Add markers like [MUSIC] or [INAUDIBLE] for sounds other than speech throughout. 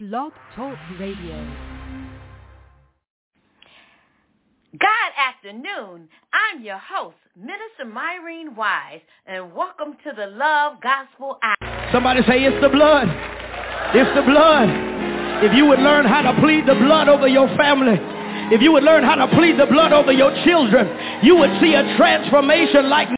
Blog Talk Radio. God afternoon. I'm your host, Minister Myrene Wise, and welcome to the Love Gospel Hour. Somebody say it's the blood. It's the blood. If you would learn how to plead the blood over your family, if you would learn how to plead the blood over your children, you would see a transformation like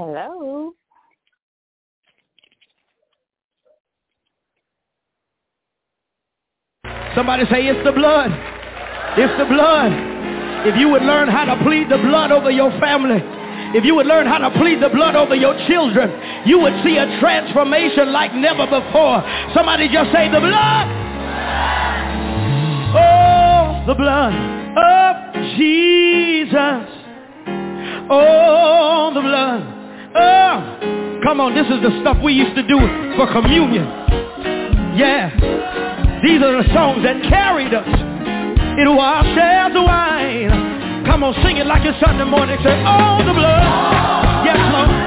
Hello. Somebody say it's the blood. It's the blood. If you would learn how to plead the blood over your family, if you would learn how to plead the blood over your children, you would see a transformation like never before. Somebody just say the blood. Oh, the blood of Jesus. Oh, the blood. Oh, come on. This is the stuff we used to do for communion. Yeah. These are the songs that carried us. It washes the wine. Come on, sing it like it's Sunday morning. Say, oh, the blood. Yes, Lord.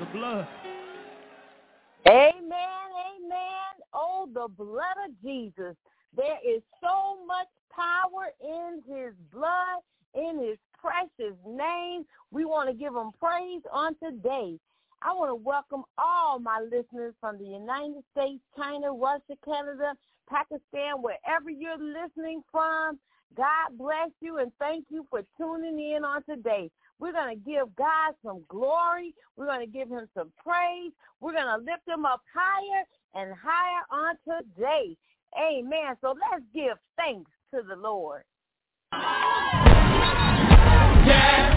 The blood. Amen, amen. Oh, the blood of Jesus. There is so much power in his blood, in his precious name. We want to give him praise on today. I want to welcome all my listeners from the United States, China, Russia, Canada, Pakistan, wherever you're listening from. God bless you and thank you for tuning in on today. We're going to give God some glory. We're going to give him some praise. We're going to lift him up higher and higher on today. Amen. So let's give thanks to the Lord. Yeah,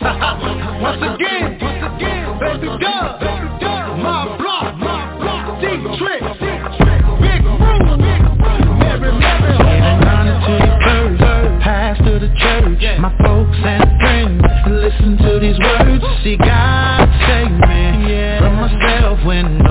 [LAUGHS] once again, once again, baby dub, my block, my block, trick, big oh. to the to the church, my folks and friends, listen to these words, see God save me from myself when.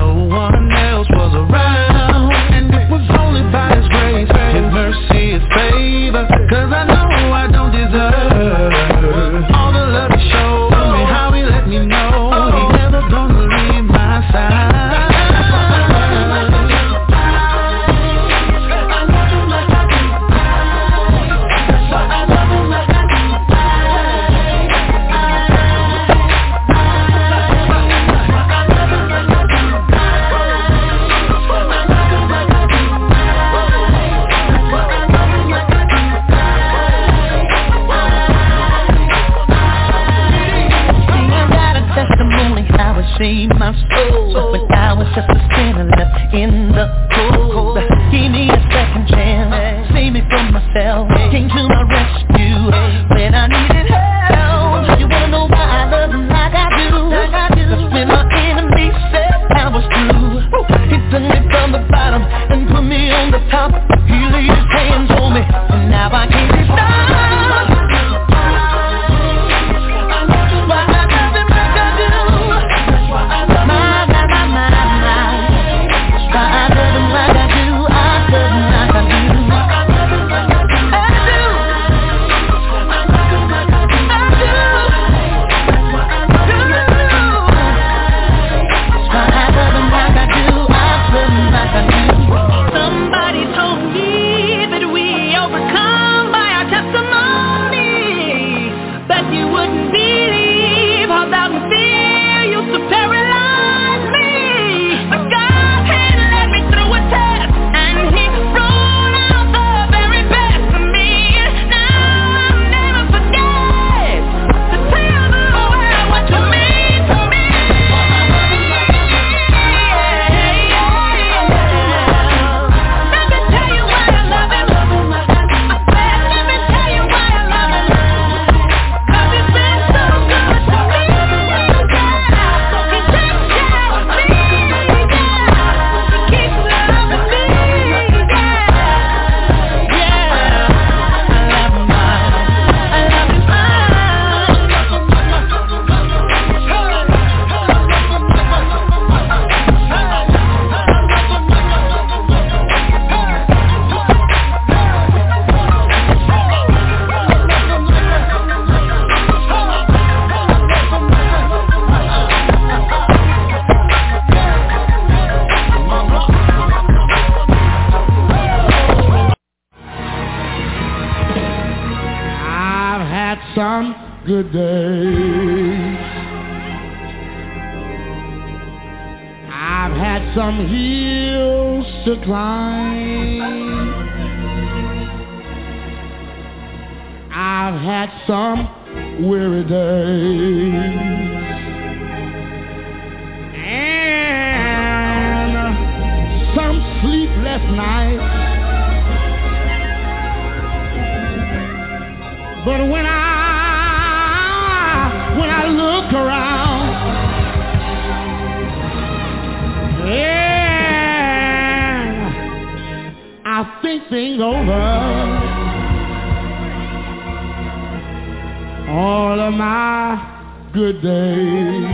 all of my good days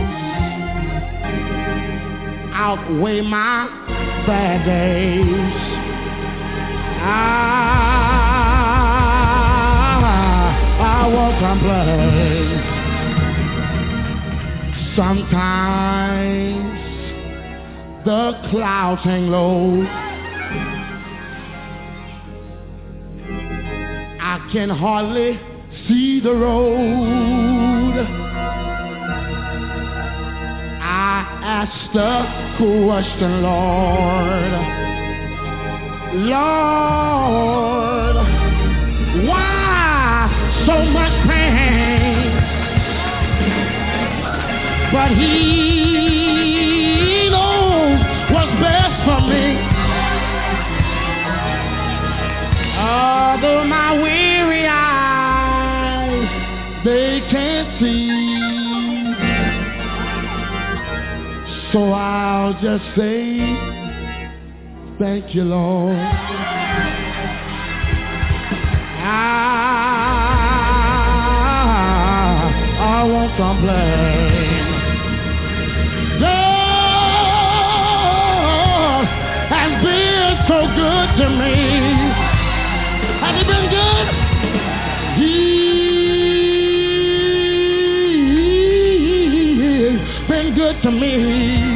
outweigh my bad days. Ah, I, I will complain sometimes the clouds hang low. I can hardly see the road. I asked a question, Lord. Lord, why so much pain? But He knows what's best for me. Although my So I'll just say, thank you, Lord. I, I won't complain. Lord has been so good to me. Have you been good? He's been good to me.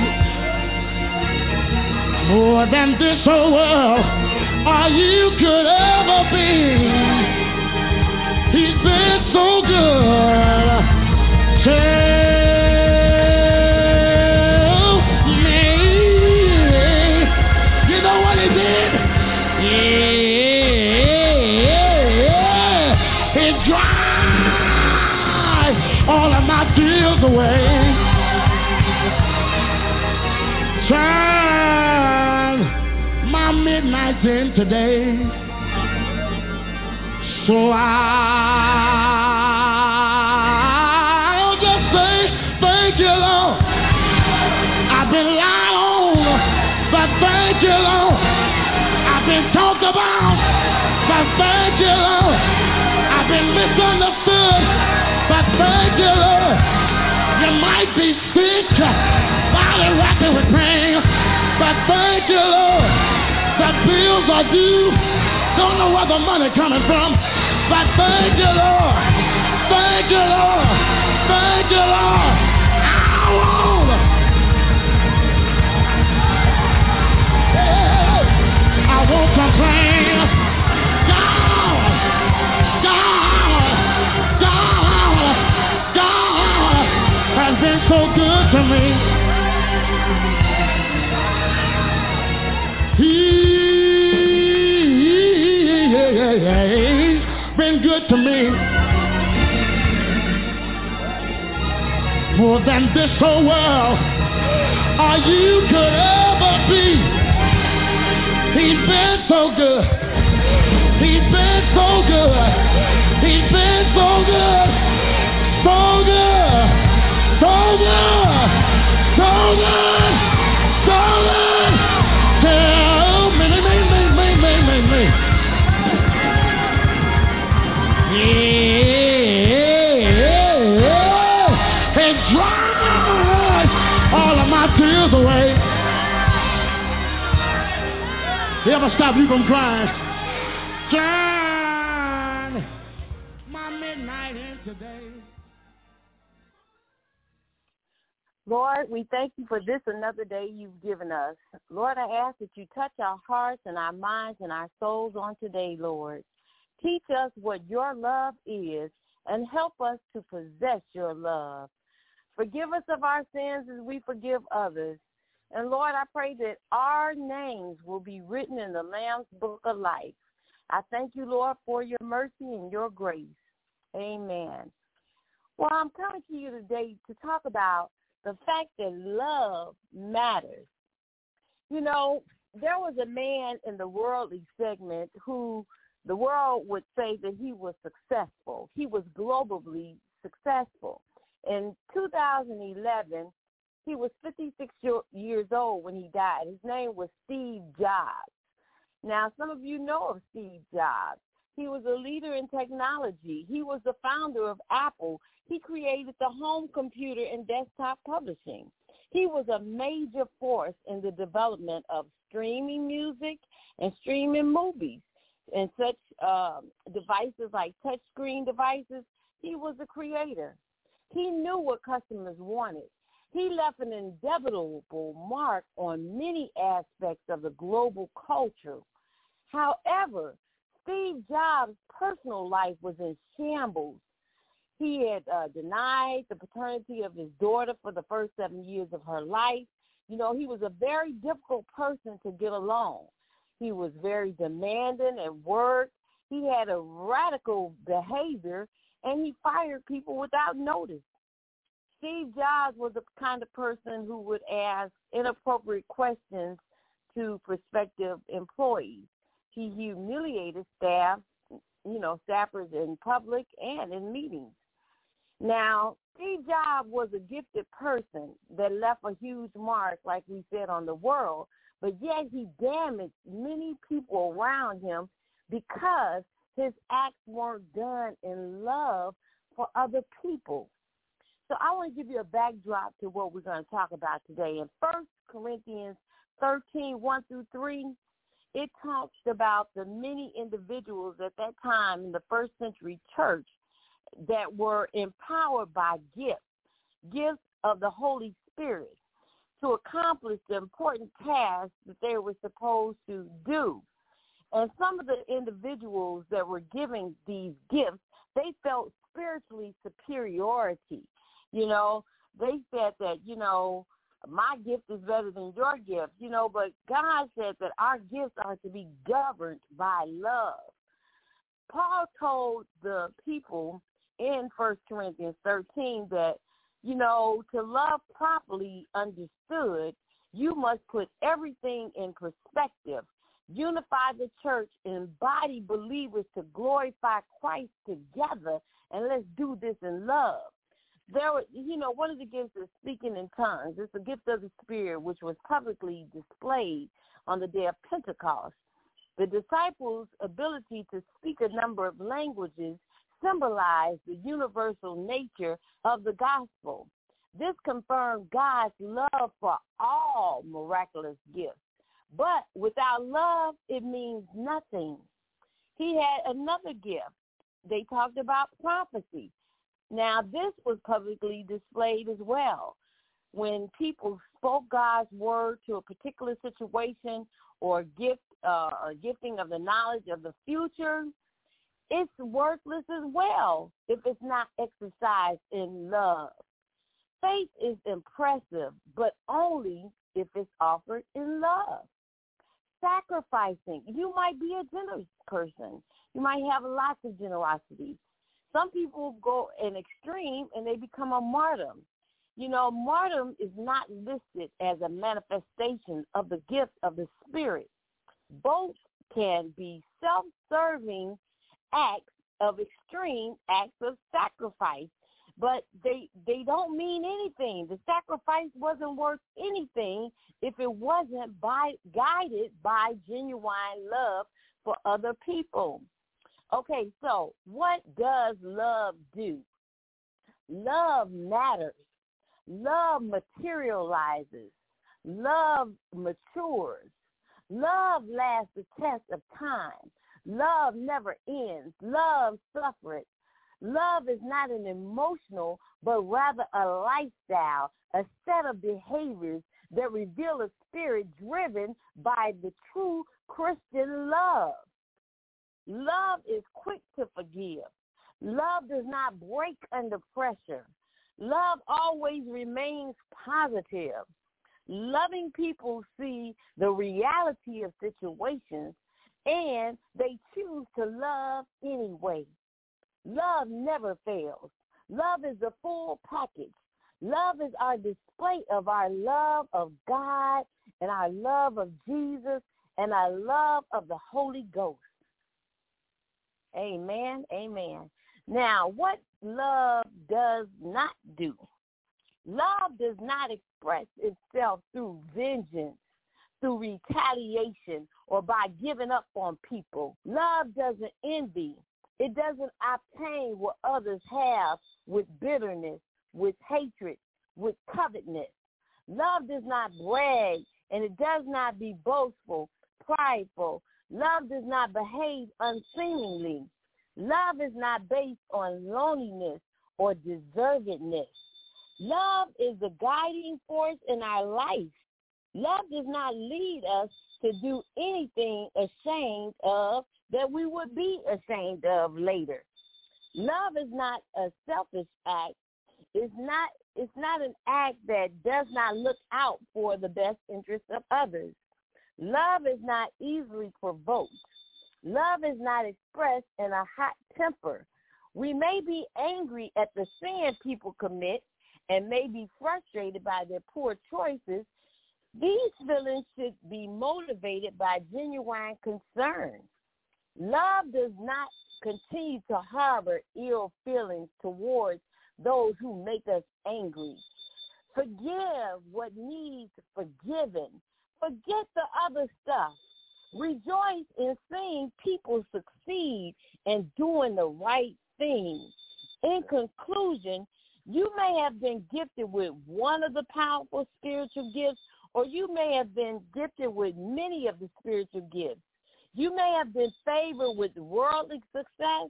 More than this whole world or you could ever be. He's been so good to me. You know what he did? Yeah, he dried all of my tears away. Turn my midnight into days. So I'll just say thank you, Lord. I've been lied on, but thank you, Lord. I've been talked about, but thank you, Lord. I've been misunderstood, but thank you, Lord. You might be sick, body racking with pain, but thank you, Lord. Bills are due. Don't know where the money coming from, but thank you, Lord. Thank you, Lord. Thank you, Lord. I won't. Yeah, I won't complain. God, God, God, God has been so good to me. Been good to me. More than this whole world or you could ever be. He's been so good. You ever stop you from crying? Turn my midnight into day. Lord, we thank you for this another day you've given us. Lord, I ask that you touch our hearts and our minds and our souls on today, Lord. Teach us what your love is and help us to possess your love. Forgive us of our sins as we forgive others. And Lord, I pray that our names will be written in the Lamb's book of life. I thank you, Lord, for your mercy and your grace. Amen. Well, I'm coming to you today to talk about the fact that love matters. You know, there was a man in the worldly segment who the world would say that he was successful. He was globally successful. In 2011, he was 56 years old when he died. His name was Steve Jobs. Now, some of you know of Steve Jobs. He was a leader in technology. He was the founder of Apple. He created the home computer and desktop publishing. He was a major force in the development of streaming music and streaming movies and such um, devices like touchscreen devices. He was a creator. He knew what customers wanted. He left an indelible mark on many aspects of the global culture. However, Steve Jobs' personal life was in shambles. He had uh, denied the paternity of his daughter for the first seven years of her life. You know, he was a very difficult person to get along. He was very demanding at work. He had a radical behavior, and he fired people without notice. Steve Jobs was the kind of person who would ask inappropriate questions to prospective employees. He humiliated staff, you know, staffers in public and in meetings. Now, Steve Jobs was a gifted person that left a huge mark, like we said, on the world, but yet he damaged many people around him because his acts weren't done in love for other people. So I want to give you a backdrop to what we're going to talk about today. In First Corinthians 13, 1 through 3, it talks about the many individuals at that time in the first century church that were empowered by gifts, gifts of the Holy Spirit to accomplish the important tasks that they were supposed to do. And some of the individuals that were giving these gifts, they felt spiritually superiority. You know, they said that, you know, my gift is better than your gift, you know, but God said that our gifts are to be governed by love. Paul told the people in First Corinthians 13 that, you know, to love properly understood, you must put everything in perspective, unify the church, embody believers to glorify Christ together, and let's do this in love there were, you know, one of the gifts is speaking in tongues. It's a gift of the Spirit, which was publicly displayed on the day of Pentecost. The disciples' ability to speak a number of languages symbolized the universal nature of the gospel. This confirmed God's love for all miraculous gifts. But without love, it means nothing. He had another gift. They talked about prophecy. Now, this was publicly displayed as well. When people spoke God's word to a particular situation or gift, uh, a gifting of the knowledge of the future, it's worthless as well if it's not exercised in love. Faith is impressive, but only if it's offered in love. Sacrificing. You might be a generous person. You might have lots of generosity. Some people go an extreme and they become a martyr. You know, martyrdom is not listed as a manifestation of the gift of the Spirit. Both can be self-serving acts of extreme acts of sacrifice, but they they don't mean anything. The sacrifice wasn't worth anything if it wasn't by guided by genuine love for other people. Okay, so what does love do? Love matters. Love materializes. Love matures. Love lasts the test of time. Love never ends. Love suffers. Love is not an emotional, but rather a lifestyle, a set of behaviors that reveal a spirit driven by the true Christian love. Love is quick to forgive. Love does not break under pressure. Love always remains positive. Loving people see the reality of situations and they choose to love anyway. Love never fails. Love is the full package. Love is our display of our love of God and our love of Jesus and our love of the Holy Ghost. Amen. Amen. Now, what love does not do? Love does not express itself through vengeance, through retaliation, or by giving up on people. Love doesn't envy. It doesn't obtain what others have with bitterness, with hatred, with covetousness. Love does not brag, and it does not be boastful, prideful, Love does not behave unseemingly. Love is not based on loneliness or deservedness. Love is the guiding force in our life. Love does not lead us to do anything ashamed of that we would be ashamed of later. Love is not a selfish act. It's not it's not an act that does not look out for the best interests of others. Love is not easily provoked. Love is not expressed in a hot temper. We may be angry at the sin people commit and may be frustrated by their poor choices. These feelings should be motivated by genuine concern. Love does not continue to harbor ill feelings towards those who make us angry. Forgive what needs forgiven Forget the other stuff. Rejoice in seeing people succeed and doing the right thing. In conclusion, you may have been gifted with one of the powerful spiritual gifts, or you may have been gifted with many of the spiritual gifts. You may have been favored with worldly success.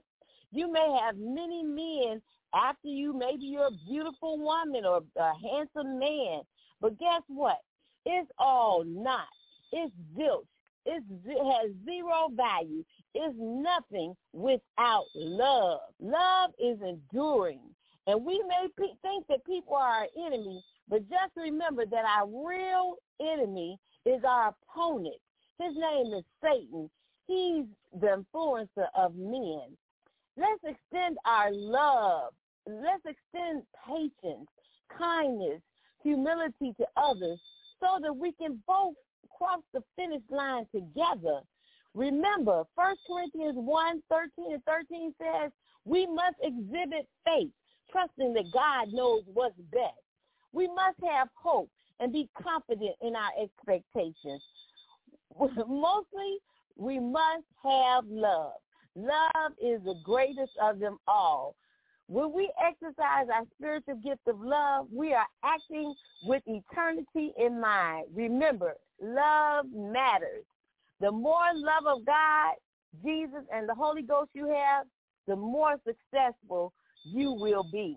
You may have many men after you. Maybe you're a beautiful woman or a handsome man. But guess what? It's all not. It's zilch. It has zero value. It's nothing without love. Love is enduring. And we may pe- think that people are our enemies, but just remember that our real enemy is our opponent. His name is Satan. He's the influencer of men. Let's extend our love. Let's extend patience, kindness, humility to others so that we can both cross the finish line together. Remember, 1 Corinthians 1, 13 and 13 says, we must exhibit faith, trusting that God knows what's best. We must have hope and be confident in our expectations. [LAUGHS] Mostly, we must have love. Love is the greatest of them all. When we exercise our spiritual gift of love, we are acting with eternity in mind. Remember, love matters. The more love of God, Jesus, and the Holy Ghost you have, the more successful you will be.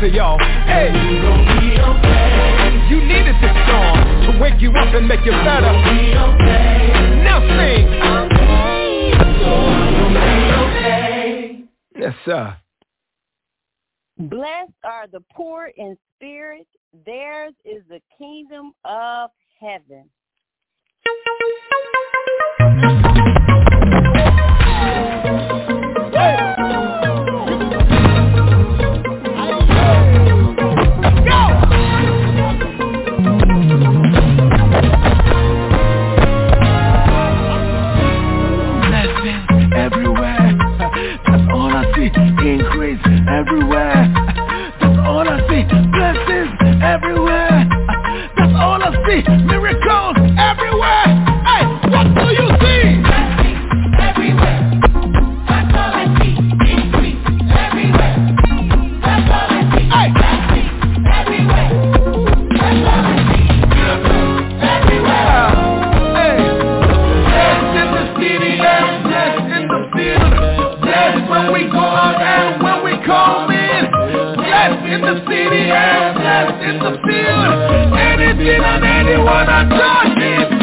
to y'all. Hey, you needed this song to wake you up and make you better. Now sing. Yes, sir. Blessed are the poor in spirit. Theirs is the kingdom of heaven. Hey. everywhere. That's all I see. Blessings everywhere. That's all I see. Miracles in the city, half-assed in the field. Anything and anyone I touch,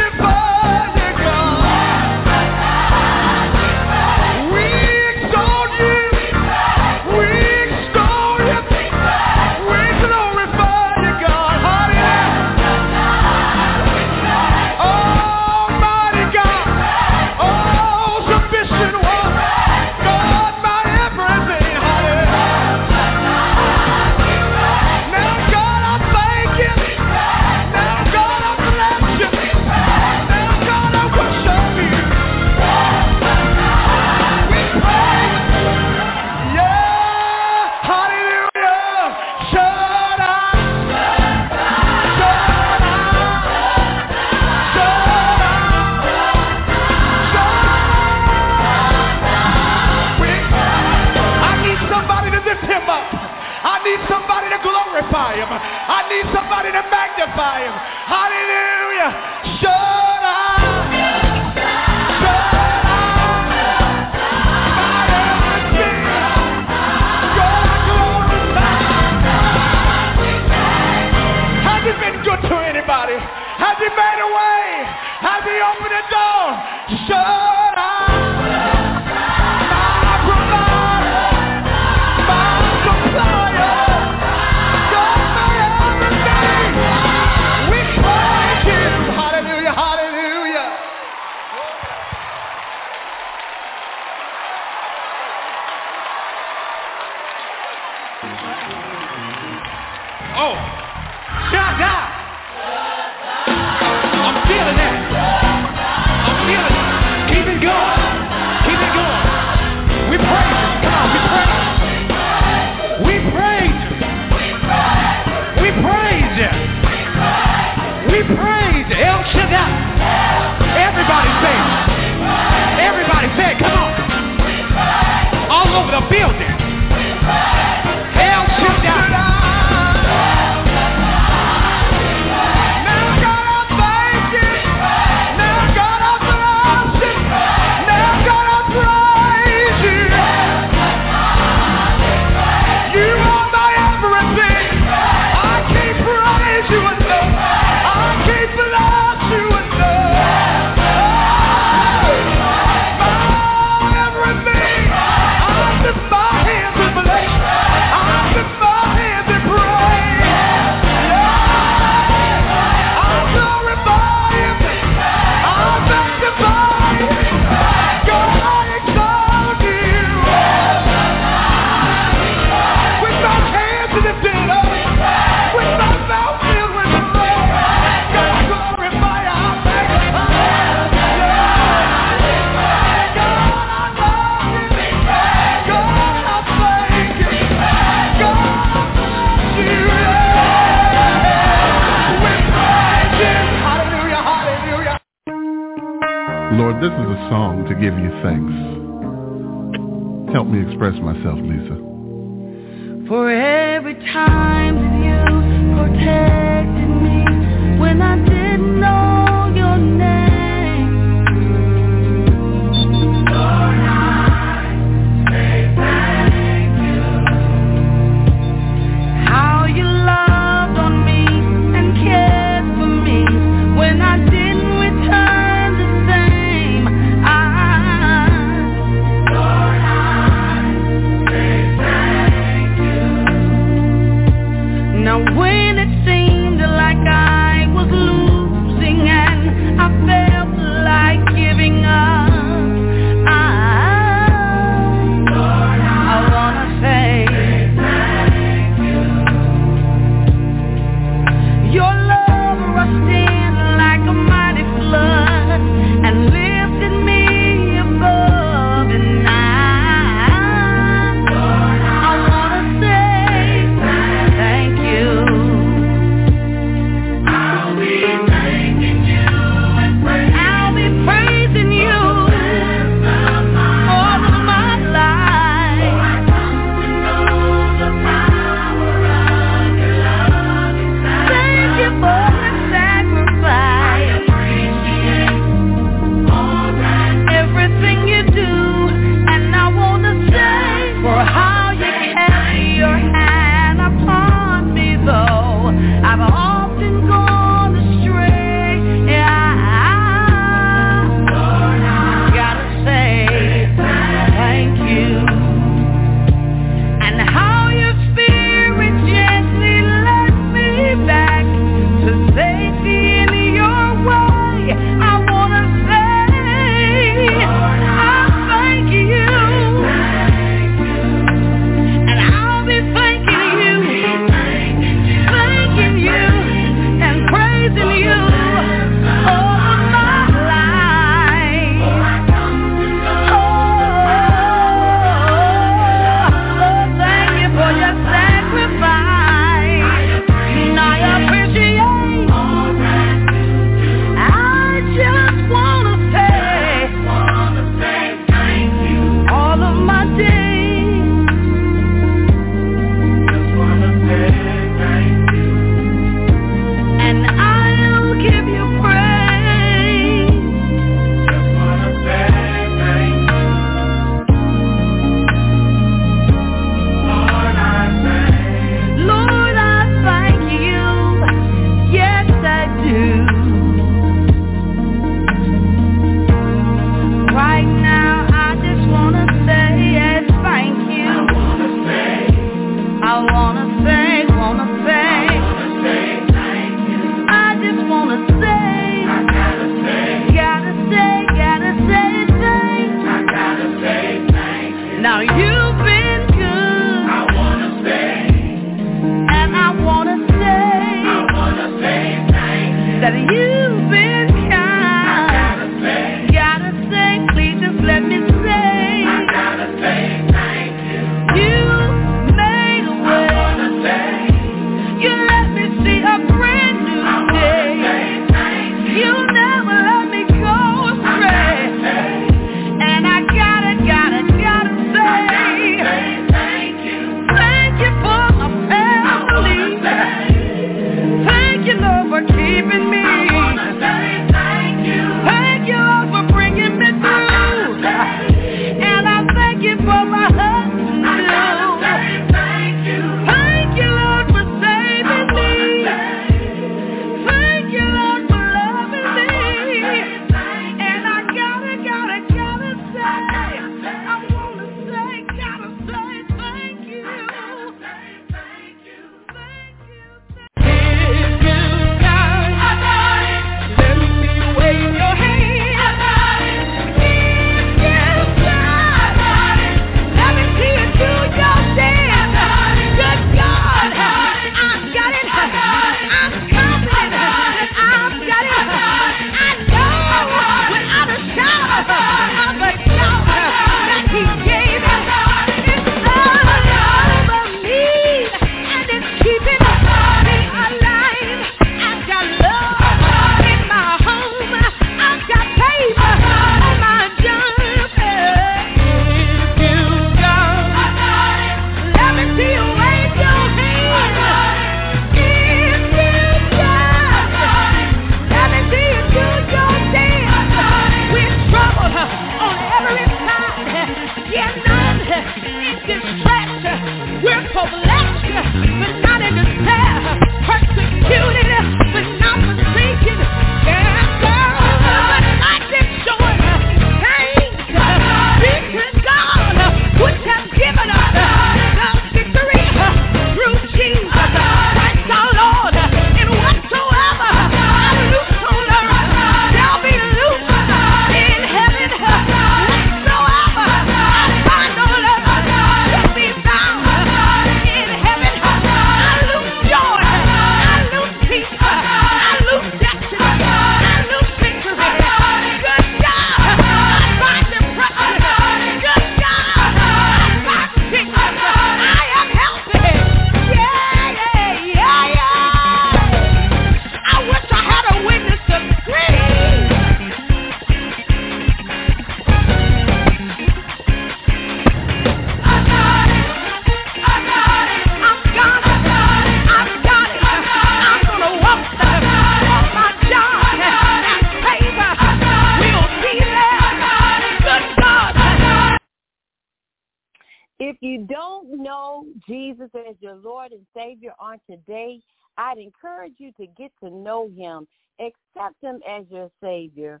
encourage you to get to know him, accept him as your Savior.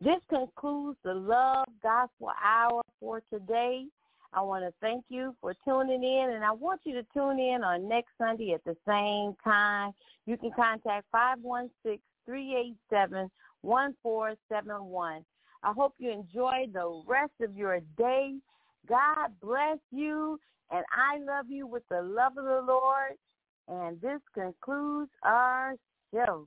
This concludes the Love Gospel Hour for today. I want to thank you for tuning in, and I want you to tune in on next Sunday at the same time. You can contact 516-387-1471. I hope you enjoy the rest of your day. God bless you, and I love you with the love of the Lord. And this concludes our show.